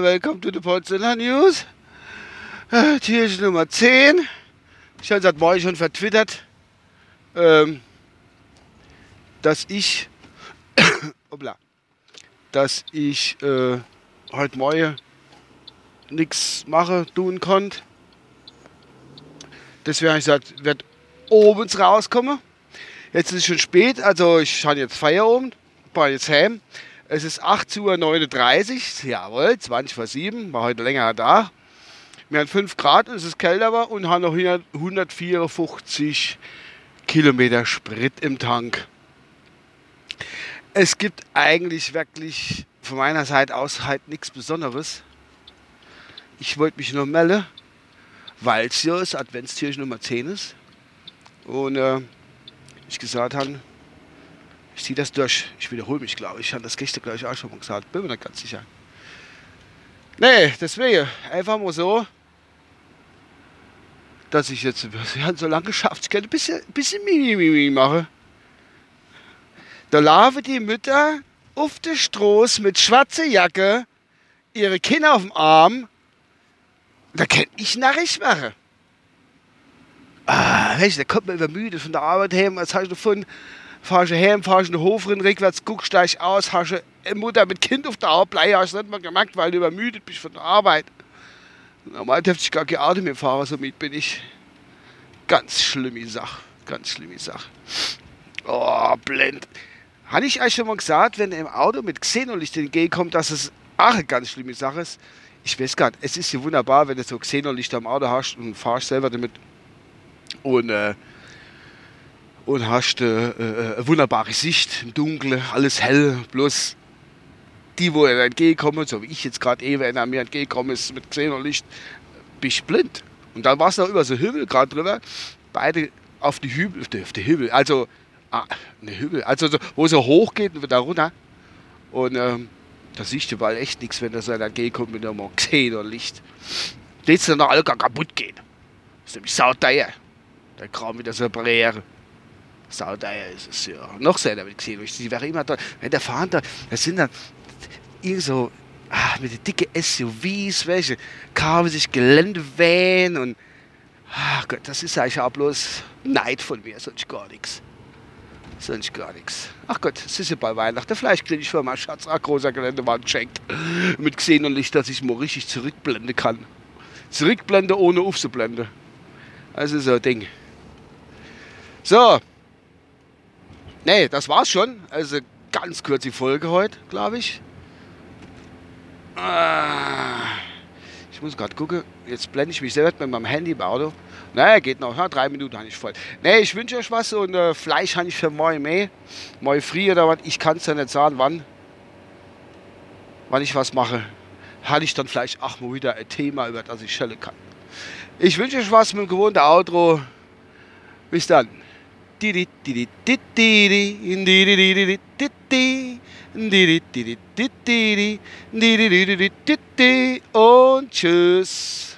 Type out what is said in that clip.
welcome to the Potsdamer News. Äh, Türchen Nummer 10. Ich habe seit morgen schon vertwittert, ähm, dass ich, dass ich äh, heute Morgen nichts mache, tun konnte. Deswegen habe ich gesagt, wird abends rauskommen. Jetzt ist es schon spät, also ich habe jetzt Feierabend war jetzt heim. Es ist 8.39 Uhr, jawohl, 20 vor 7, war heute länger da. Wir haben 5 Grad und es ist kälter war und haben noch 154 Kilometer Sprit im Tank. Es gibt eigentlich wirklich von meiner Seite aus halt nichts Besonderes. Ich wollte mich nur melden, weil es ja das Adventstierchen Nummer 10 ist. Und äh, ich gesagt habe, ich ziehe das durch. Ich wiederhole mich, glaube ich. Ich habe das gestern gleich auch schon gesagt. Bin mir nicht ganz sicher. Nee, deswegen. Einfach mal so, dass ich jetzt so lange geschafft. Ich kann ein bisschen, bisschen Mimimi machen. Da laufen die Mütter auf der Straße mit schwarzer Jacke, ihre Kinder auf dem Arm. Da kann ich narrisch machen. Ah, weißt du, da kommt man übermüdet von der Arbeit heim. Was hast du davon? fahrst du heim, fahrst in den Hof rein, rückwärts, guckst gleich aus, hast du eine Mutter mit Kind auf der Arbeit, hast du nicht mal gemerkt, weil du übermüdet bist von der Arbeit. Normal darf ich gar kein Auto mehr fahren, so mit bin ich. Ganz schlimme Sache, ganz schlimme Sache. Oh, blend. Habe ich euch schon mal gesagt, wenn im Auto mit Xenolicht entgegenkommt, dass es auch eine ganz schlimme Sache ist? Ich weiß gar nicht. Es ist ja wunderbar, wenn du so Xenolicht am Auto hast und fahrst selber damit. Und äh, und hast äh, äh, eine wunderbare Sicht im Dunkeln, alles hell, bloß die, wo er entgegenkommen, so wie ich jetzt gerade eben, wenn er mir entgegenkommen ist mit Licht, bist ich blind. Und dann war es noch über so Hügel gerade drüber, beide auf die Hügel, auf die, auf die Hügel, also ah, eine Hügel, also so, wo so hoch geht und wieder runter. Und ähm, da siehst du bald echt nichts, wenn da so entgegenkommt mit einem Xenon-Licht. Das dann noch alle gar kaputt gehen. Das ist nämlich sauteuer. Der Kram wieder so reparieren. Saudeier ist es ja. Noch seltener gesehen. Die wäre immer da. Wenn der fahren da, das sind dann irgend so ah, mit den dicken SUVs, welche kaufen sich Geländevan und ach Gott, das ist eigentlich auch bloß Neid von mir, sonst gar nichts. Sonst gar nichts. Ach Gott, es ist ja bei Weihnachten. Vielleicht kriege ich für meinen Schatz ein großer Geländewand geschenkt. Mit gesehen und Licht, dass ich mal richtig zurückblenden kann. Zurückblende ohne aufzublenden. Ist so ein Ding. So, Nee, das war's schon. Also ganz kurz die Folge heute, glaube ich. Ah, ich muss gerade gucken. Jetzt blende ich mich selber mit meinem Handy im Auto. Naja, geht noch. Ja, drei Minuten habe ich voll. Nee, ich wünsche euch was und äh, Fleisch habe ich für morgen mehr. Morgen früh oder was. Ich kann es ja nicht sagen, wann. Wann ich was mache. Hatte ich dann vielleicht auch mal wieder ein Thema, über das ich schellen kann. Ich wünsche euch was mit dem gewohnten Outro. Bis dann. Und tschüss.